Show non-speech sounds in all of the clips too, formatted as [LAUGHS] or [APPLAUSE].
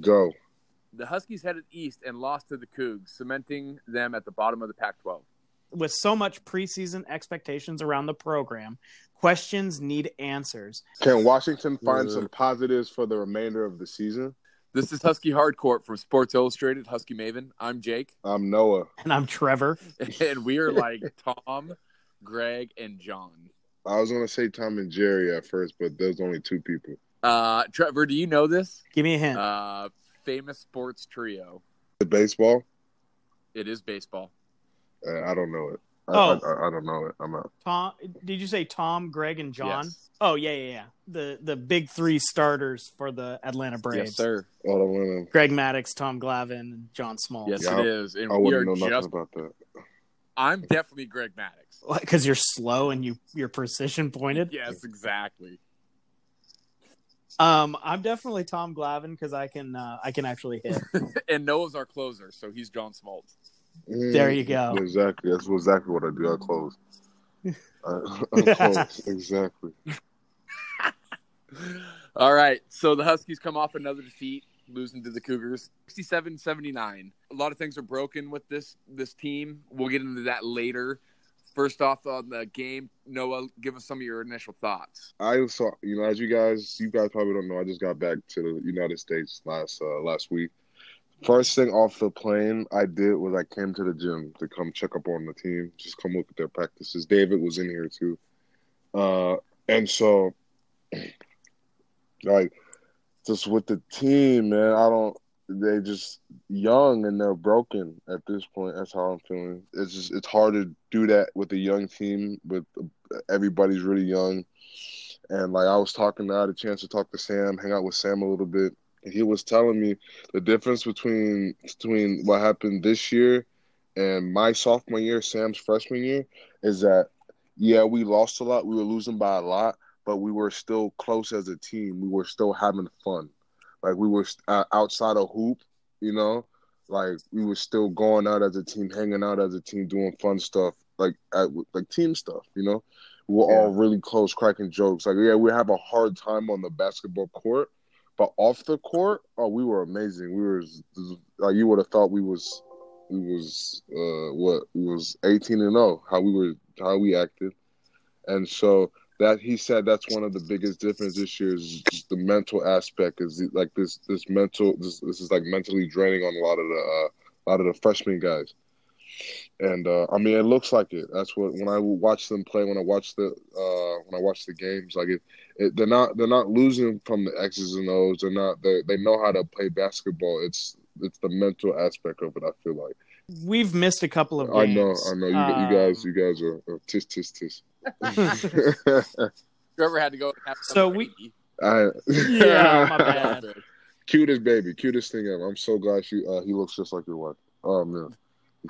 Go. The Huskies headed east and lost to the Cougs, cementing them at the bottom of the Pac 12. With so much preseason expectations around the program, questions need answers. Can Washington find some positives for the remainder of the season? This is Husky Hardcourt from Sports Illustrated, Husky Maven. I'm Jake, I'm Noah. And I'm Trevor. [LAUGHS] and we are like Tom, Greg, and John. I was gonna say Tom and Jerry at first, but there's only two people. Uh, Trevor, do you know this? Give me a hint. Uh, famous sports trio. The baseball, It is baseball. uh, I don't know it. I, Oh. I, I, I don't know it. I'm out. Tom, did you say Tom, Greg, and John? Yes. Oh yeah, yeah, yeah. The the big three starters for the Atlanta Braves. Yes, sir. I don't. Greg Maddux, Tom Glavine, and John Smoltz. Yes, Yeah, it is. And I we are wouldn't know nothing just. about that. I'm definitely Greg Maddux. [LAUGHS] Because you're slow and you you're precision pointed. Yes, exactly. Um, I'm definitely Tom Glavine because I can uh, I can actually hit. [LAUGHS] and Noah's our closer, so he's John Smoltz. There you go. Mm, Exactly. That's exactly what I do. [LAUGHS] I close. I, I close. Exactly. All right. So the Huskies come off another defeat, losing to the Cougars 67-79. A lot of things are broken with this this team. We'll get into that later. First off on the game, Noah, give us some of your initial thoughts. I saw, you know, as you guys, you guys probably don't know, I just got back to the United States last uh, last week. First thing off the plane I did was I came to the gym to come check up on the team, just come look at their practices. David was in here too, uh, and so [CLEARS THROAT] like just with the team, man, I don't. They just young and they're broken at this point. That's how I'm feeling. It's just it's hard to do that with a young team. With everybody's really young, and like I was talking, I had a chance to talk to Sam, hang out with Sam a little bit. And he was telling me the difference between between what happened this year and my sophomore year, Sam's freshman year, is that yeah, we lost a lot. We were losing by a lot, but we were still close as a team. We were still having fun. Like we were uh, outside of hoop, you know, like we were still going out as a team, hanging out as a team, doing fun stuff, like at, like team stuff, you know. We were all really close, cracking jokes. Like yeah, we have a hard time on the basketball court, but off the court, oh, we were amazing. We were like you would have thought we was we was uh what we was eighteen and zero. How we were how we acted, and so that he said that's one of the biggest difference this year is the mental aspect is like this this mental this this is like mentally draining on a lot of the uh, a lot of the freshman guys. And uh, I mean it looks like it. That's what when I watch them play when I watch the uh, when I watch the games like it, it they're not they're not losing from the X's and O's. They're not they they know how to play basketball. It's it's the mental aspect of it I feel like We've missed a couple of I know I know you, Um, you guys you guys are, are tis tis tis [LAUGHS] [LAUGHS] Trevor had to go. and have So we- I Yeah, my [LAUGHS] bad. Cutest baby, cutest thing ever. I'm so glad she uh, he looks just like your wife. Oh man,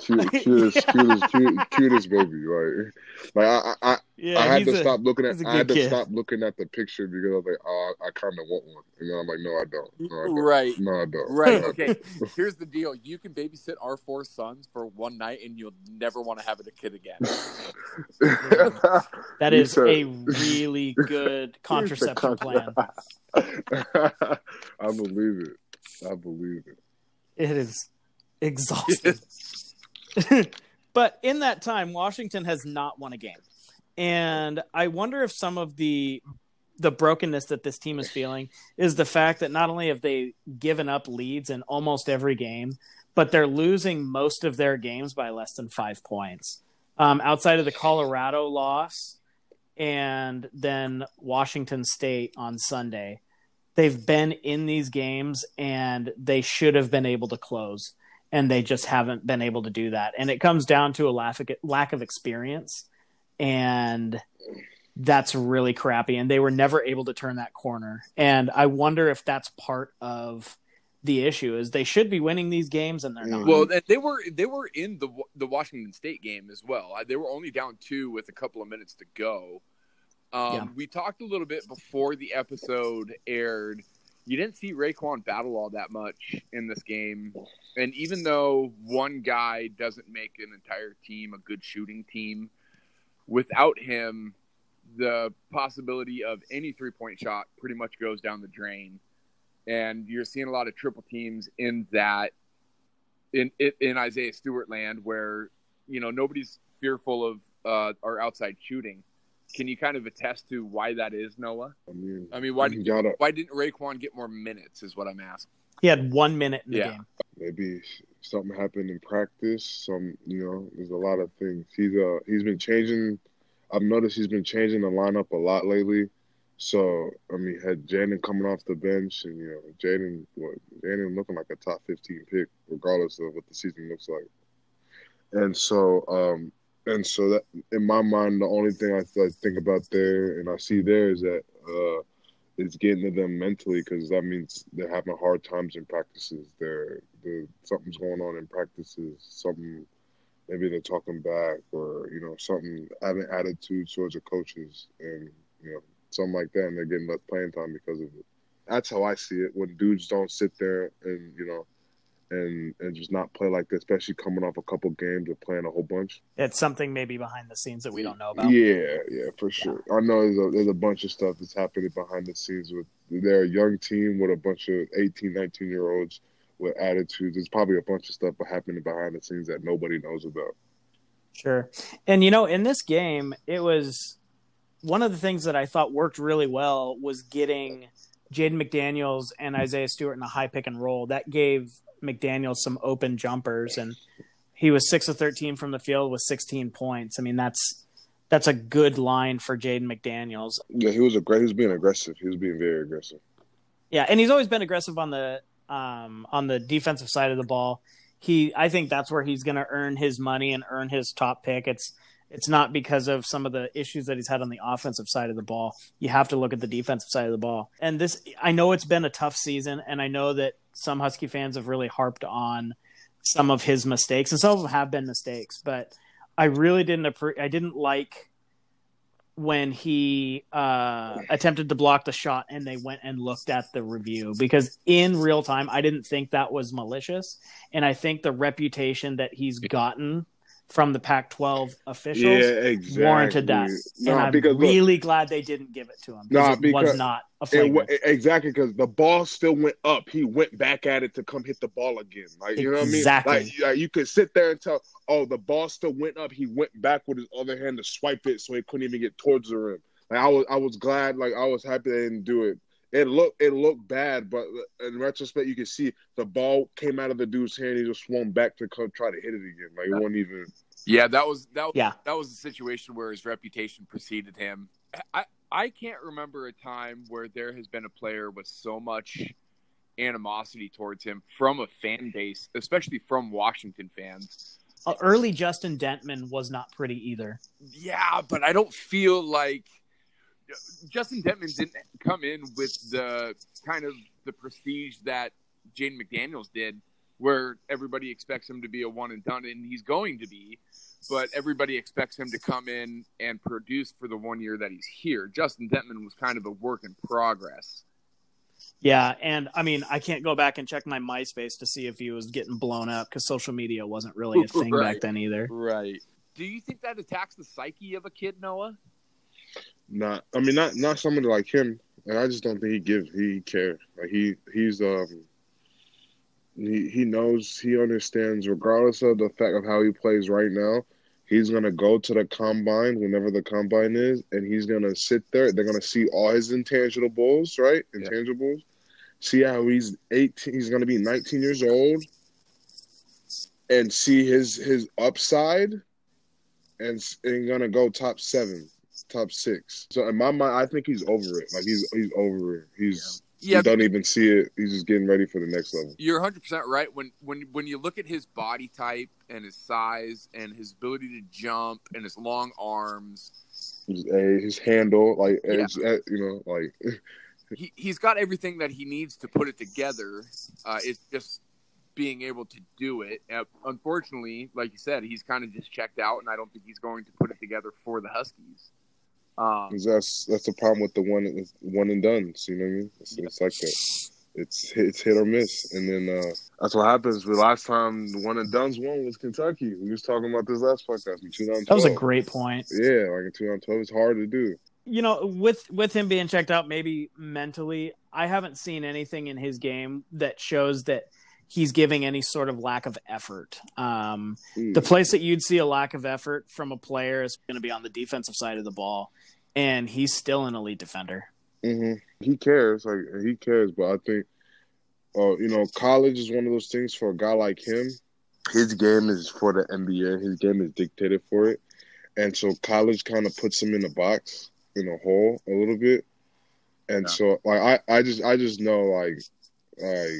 Cute, cutest, cutest, cute, cutest baby. right? like I, I, Yeah, I had to a- stop looking at. he's a I had to kid. stop looking at the picture because I was like, oh, I kind of want one. And then I'm like, no, I don't. No, I don't. Right. No, I don't. Right. No, I Okay. [LAUGHS] Here's the deal: you can babysit our four sons for one night, and you'll never want to have a kid again. don't. [LAUGHS] That You is said- a [LAUGHS] really good contraception plan. I believe it. I believe it. It is exhausting. but in that time, Washington has not won a game. And I wonder if some of the the brokenness that this team is feeling is the fact that not only have they given up leads in almost every game, but they're losing most of their games by less than five points. Um, outside of the Colorado loss and then Washington State on Sunday, they've been in these games and they should have been able to close and they just haven't been able to do that and it comes down to a lack of, lack of experience and that's really crappy and they were never able to turn that corner and i wonder if that's part of the issue is they should be winning these games and they're not Well, they were they were in the the Washington State game as well. They were only down two with a couple of minutes to go. Um, Yeah. We talked a little bit before the episode aired. You didn't see RaeQuan Battle all that much in this game, and even though one guy doesn't make an entire team a good shooting team, without him, the possibility of any three point shot pretty much goes down the drain. And you're seeing a lot of triple teams in that in in Isaiah Stewart land where you know nobody's fearful of uh, our outside shooting. Can you kind of attest to why that is, Noah? I mean, I mean, why did, gotta why didn't RaeQuan get more minutes? Is what I'm asking. He had one minute in the Yeah. game. maybe something happened in practice. Some, you know, there's a lot of things. He's uh he's been changing. I've noticed he's been changing the lineup a lot lately. So I mean, had Jaden coming off the bench, and you know, Jaden, what Jaden looking like a top 15 pick, regardless of what the season looks like. And so, um, and so that in my mind, the only thing I, I think about there and I see there is that uh, it's getting to them mentally because that means they're having hard times in practices. They're, they're something's going on in practices. Something maybe they're talking back or you know something having attitude towards the coaches and you know something like that, and they're getting less playing time because of it. That's how I see it. When dudes don't sit there and you know. And, and just not play like that, especially coming off a couple games of playing a whole bunch. It's something maybe behind the scenes that we don't know about. Yeah, yeah, for sure. I know there's a, there's a bunch of stuff that's happening behind the scenes with they're a young team with a bunch of 18, 19 year olds with attitudes. There's probably a bunch of stuff happening behind the scenes that nobody knows about. Sure. And you know, in this game, it was one of the things that I thought worked really well was getting Jaden McDaniels and Isaiah Stewart in a high pick and roll. That gave McDaniels some open jumpers and he was 6 of 13 from the field with 16 points. I mean, that's that's a good line for Jaden McDaniels. Yeah, he was a great. He was being aggressive. He was being very aggressive. Yeah, and he's always been aggressive on the um, on the defensive side of the ball. He, I think that's where he's going to earn his money and earn his top pick. It's it's not because of some of the issues that he's had on the offensive side of the ball. You have to look at the defensive side of the ball. And this, I know it's been a tough season, and I know that some Husky fans have really harped on some of his mistakes, and some of them have been mistakes. But I really didn't appre- I didn't like when he uh, attempted to block the shot and they went and looked at the review because in real time I didn't think that was malicious and I think the reputation that he's gotten from the Pac-12 officials exactly. warranted that No, and I'm because look, really glad they didn't give it to him Nah, because was not a It, exactly because the ball still went up. He went back at it to come hit the ball again. Like you know what Exactly. I mean? Like, like you could sit there and tell, oh, the ball still went up. He went back with his other hand to swipe it, so he couldn't even get towards the rim. Like I was, I was glad. Like I was happy they didn't do it. It looked, it looked bad, but in retrospect, you can see the ball came out of the dude's hand. He just swung back to come try to hit it again. Like it wasn't even. Yeah, that was that. Was, Yeah. that was a situation where his reputation preceded him. I I can't remember a time where there has been a player with so much animosity towards him from a fan base, especially from Washington fans. Uh, Early Justin Dentmon was not pretty either. Yeah, but I don't feel like Justin Dentmon didn't come in with the kind of the prestige that Jaden McDaniels did, where everybody expects him to be a one and done, and he's going to be, but everybody expects him to come in and produce for the one year that he's here. Justin Dentmon was kind of a work in progress. Yeah, and I mean, I can't go back and check my MySpace to see if he was getting blown up because social media wasn't really a thing [LAUGHS] Right. back then either. Right. Do you think that attacks the psyche of a kid, Noah? Not, I mean, not not somebody like him, and I just don't think he gives. He care. Like he he's um. He he knows he understands regardless of the fact of how he plays right now. He's gonna go to the combine whenever the combine is, and he's gonna sit there. They're gonna see all his intangibles, right? Yeah. Intangibles. See how he's eighteen. He's gonna be nineteen years old, and see his his upside, and and gonna go top seven top six. So in my mind, I think he's over it. Like he's he's over it. He's Yeah, he doesn't even see it. He's just getting ready for the next level. You're 100 percent right. When when when you look at his body type and his size and his ability to jump and his long arms, His, eh, his handle, like Yeah. it's, eh, you know, like [LAUGHS] he he's got everything that he needs to put it together. Uh, it's just being able to do it. Uh, unfortunately, like you said, he's kind of just checked out, and I don't think he's going to put it together for the Huskies. Um, that's that's the problem with the one one and done. You know what I mean? It's, it's like that. it's it's hit or miss, and then uh, that's what happens. The last time the one and Duns won was Kentucky. We was talking about this last podcast in 2012. That was a great point. Yeah, like in 2012, it's hard to do. You know, with with him being checked out, maybe mentally, I haven't seen anything in his game that shows that he's giving any sort of lack of effort. Um, Mm. the place that you'd see a lack of effort from a player is going to be on the defensive side of the ball, and he's still an elite defender. Mm-hmm. He cares, like he cares, but I think, uh, you know, college is one of those things for a guy like him. His game is for the NBA. His game is dictated for it, and so college kind of puts him in a box, in a hole a little bit. And Yeah. so, like, I, I just, I just know, like, like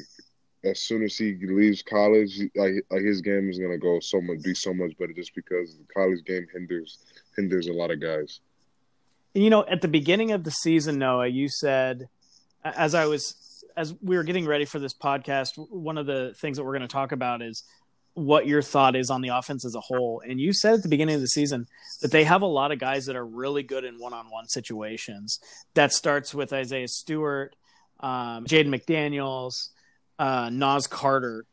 as soon as he leaves college, like, like his game is gonna go so much, be so much better, just because the college game hinders, hinders a lot of guys. You know, at the beginning of the season, Noah, you said, as I was, as we were getting ready for this podcast, one of the things that we're going to talk about is what your thought is on the offense as a whole. And you said at the beginning of the season that they have a lot of guys that are really good in one on one situations. That starts with Isaiah Stewart, um, Jaden McDaniels, uh, Nas Carter.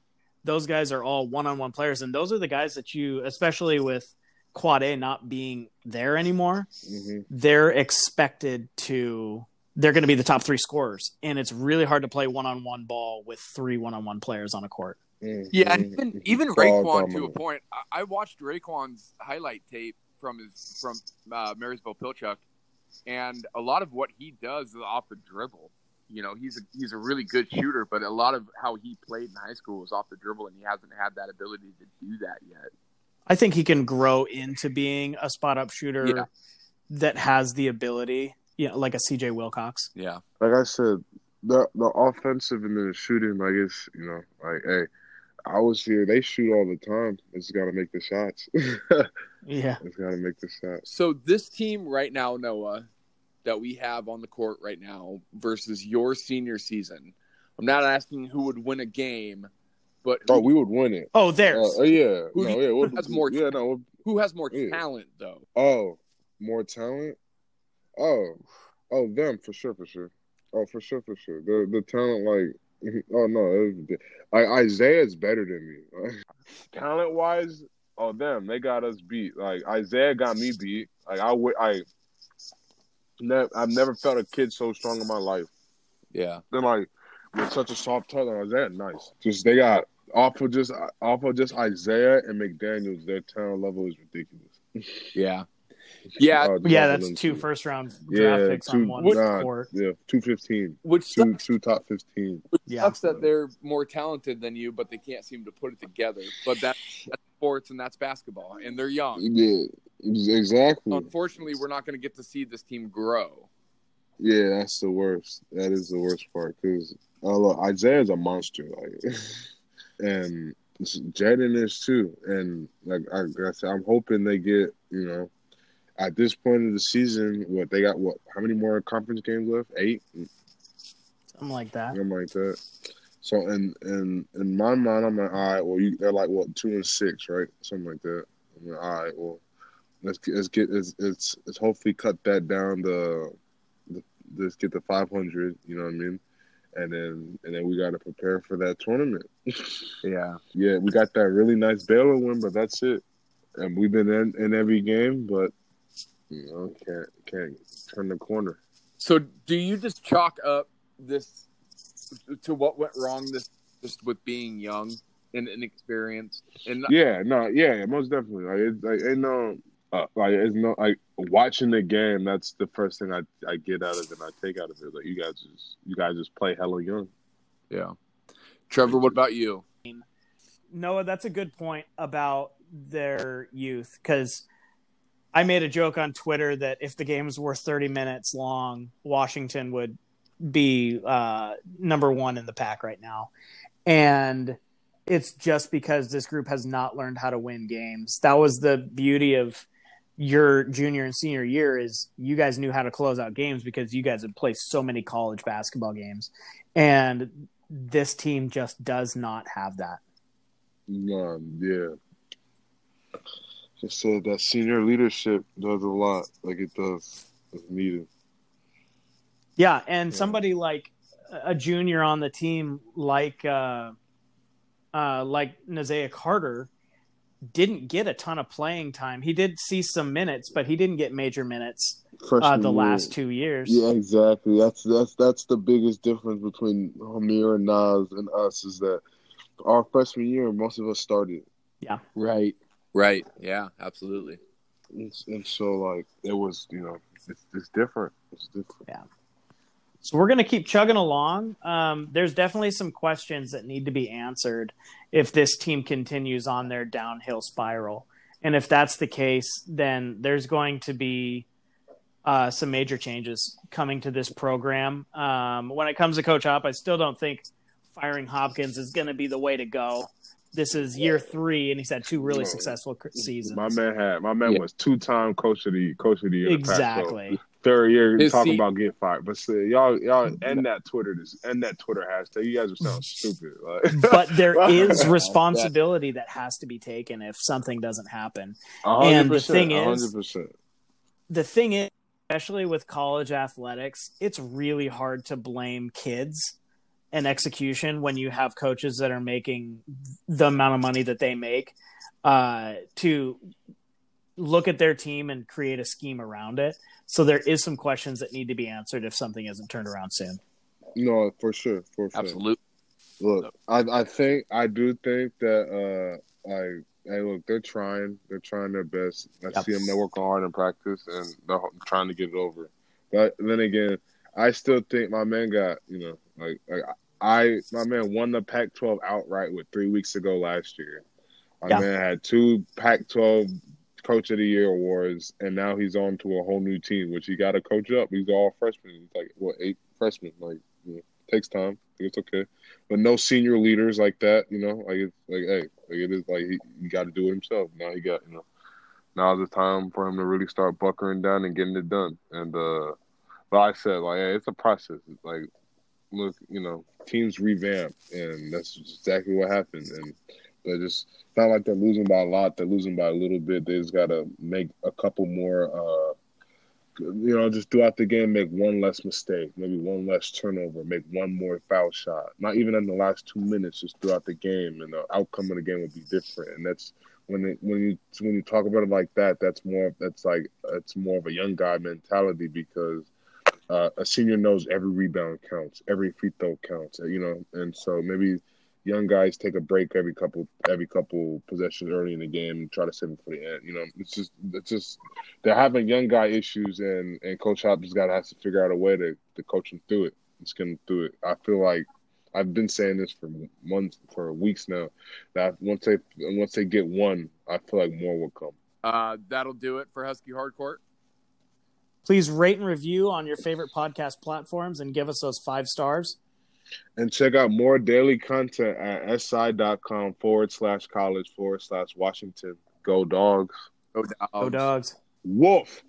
Those guys are all one on one players. And those are the guys that you, especially with Quad A not being there anymore, hmm they're expected to they're going to be the top three scorers and it's really hard to play one-on-one ball with three one-on-one players on a court Yeah, and even even Ball RaeQuan to a point. I, I watched RaeQuan's highlight tape from his from uh, Marysville Pilchuck, and a lot of what he does is off the dribble. You know, he's a, he's a really good shooter, but a lot of how he played in high school was off the dribble, and he hasn't had that ability to do that yet. I think he can grow into being a spot up shooter Yeah. that has the ability you know, like a cj wilcox Yeah, like I said, the the offensive and the shooting, like it's you know, like hey, I was here. They shoot all the time. It's got to make the shots. [LAUGHS] yeah it's got to make the shots. So this team right now, Noah, that we have on the court right now versus your senior season. I'm not asking who would win a game, but Oh, we would win it. oh Uh, oh yeah, Who no, do you- yeah. who we'll- has more Yeah, no. we'll- who has more Yeah. talent though? Oh, more talent. Oh, oh, them for sure, for sure. Oh, for sure, for sure. The the talent, like, [LAUGHS] oh no, it was, like Isaiah's better than me. [LAUGHS] talent wise, oh them, they got us beat. Like Isaiah got me beat. Like I would, I, ne- I've never felt a kid so strong in my life. Yeah. They're like with such a soft touch. Like, Isaiah, nice. Just they got off of just off of just Isaiah and McDaniel's. Their talent level is ridiculous. Yeah. [LAUGHS] Yeah. Uh, yeah that's them two two. first round draft Yeah, picks two, on one nah, court yeah, two fifteen, Which two sucks, two top fifteen. which Yeah. sucks that they're more talented than you, but they can't seem to put it together. But that, that's sports and that's basketball, and they're young. Yeah, exactly. Unfortunately, we're not going to get to see this team grow. Yeah, that's the worst. That is the worst part because uh, look, Isaiah's a monster, like, [LAUGHS] and Jaden is too. And like I, I said, I'm hoping they get you know. At this point of the season, what they got? What? How many more conference games left? Eight. something like that something like that. So in in in my mind, I'm like, all right, well, you they're like what two and six, right? Something like that. I'm like, all right, well, let's get let's get it's it's, it's hopefully cut that down to the, let's get to 500. You know what I mean? And then and then we got to prepare for that tournament. [LAUGHS] Yeah. yeah, we got that really nice Baylor win, but that's it. And we've been in, in every game, but you know, can't can't turn the corner. So, do you just chalk up this to what went wrong this just with being young and inexperienced? And Yeah, no, yeah, most definitely. Like, it's like, ain't no, um, uh, like, it's no, like, watching the game. That's the first thing I, I get out of it. and I take out of it. Like, you guys just, you guys just play hella young. yeah. Trevor, what about you? Noah, that's a good point about their youth because I made a joke on Twitter that if the games were 30 minutes long, Washington would be uh, number one in the pack right now. And it's just because this group has not learned how to win games. That was the beauty of your junior and senior year is you guys knew how to close out games because you guys had played so many college basketball games. And this team just does not have that. Um, yeah. I said that senior leadership does a lot. Like, it does. It's needed. Yeah, and Yeah. somebody like a junior on the team like uh, uh, like Nahziah Carter didn't get a ton of playing time. He did see some minutes, but he didn't get major minutes uh, the year. last two years. Yeah, exactly. That's that's that's the biggest difference between Hameir and Nas and us is that our freshman year, most of us started. Yeah. Right. Right. Yeah. Absolutely. And, and so, like, it was, you know, it's, it's different. It's different. Yeah. So we're going to keep chugging along. Um, there's definitely some questions that need to be answered if this team continues on their downhill spiral. And if that's the case, then there's going to be uh, some major changes coming to this program. Um, when it comes to Coach Hop, I still don't think firing Hopkins is going to be the way to go. This is year three, and he's had two really successful seasons. My man had my man Yeah. was two time coach of the coach of the year. in the Pac-12. exactly. Third year His talking seat- about getting fired, but still, y'all y'all end that Twitter this end that Twitter hashtag. You guys are sounding [LAUGHS] stupid. Like, But there [LAUGHS] is responsibility that has to be taken if something doesn't happen. And the thing is- hundred percent. the thing is, especially with college athletics, it's really hard to blame kids and execution when you have coaches that are making the amount of money that they make uh, to look at their team and create a scheme around it. So there is some questions that need to be answered if something isn't turned around soon. No, for sure, for sure. Absolutely. Look, I I think I do think that uh like hey look they're trying they're trying their best. I Yep. see them they're working hard in practice and they're trying to get it over. But then again, I still think my man got you know like like I my man won the Pac-12 outright with three weeks ago last year. My Yeah. man had two Pac-12 Coach of the Year awards, and now he's on to a whole new team, which he got to coach up. He's all freshmen. He's like what eight freshmen? Like you know, takes time. It's okay, but no senior leaders like that. You know, like it's like hey, like it is like he, he got to do it himself. Now he got you know, now's the time for him to really start buckering down and getting it done. And uh, like I said, like hey, it's a process. It's like look, you know, teams revamp, and that's exactly what happened. And they just it's not like they're losing by a lot; they're losing by a little bit. They just got to make a couple more. uh you know, just throughout the game, make one less mistake, maybe one less turnover, make one more foul shot. Not even in the last two minutes, just throughout the game, and the outcome of the game would be different. And that's when it, when you when you talk about it like that, that's more that's like it's more of a young guy mentality because uh, a senior knows every rebound counts, every free throw counts, you know, and so maybe young guys take a break every couple every couple possessions early in the game and try to save it for the end. You know, it's just it's just they're having young guy issues, and and Coach Hop just got to have to figure out a way to to coach them through it. Just get them through it. I feel like I've been saying this for months, for weeks now. That once they once they get one, I feel like more will come. Uh, that'll do it for Husky Hardcourt. Please rate and review on your favorite podcast platforms and give us those five stars. And check out more daily content at si.com forward slash college forward slash Washington. Go dogs. Go dogs. Go dogs. Wolf.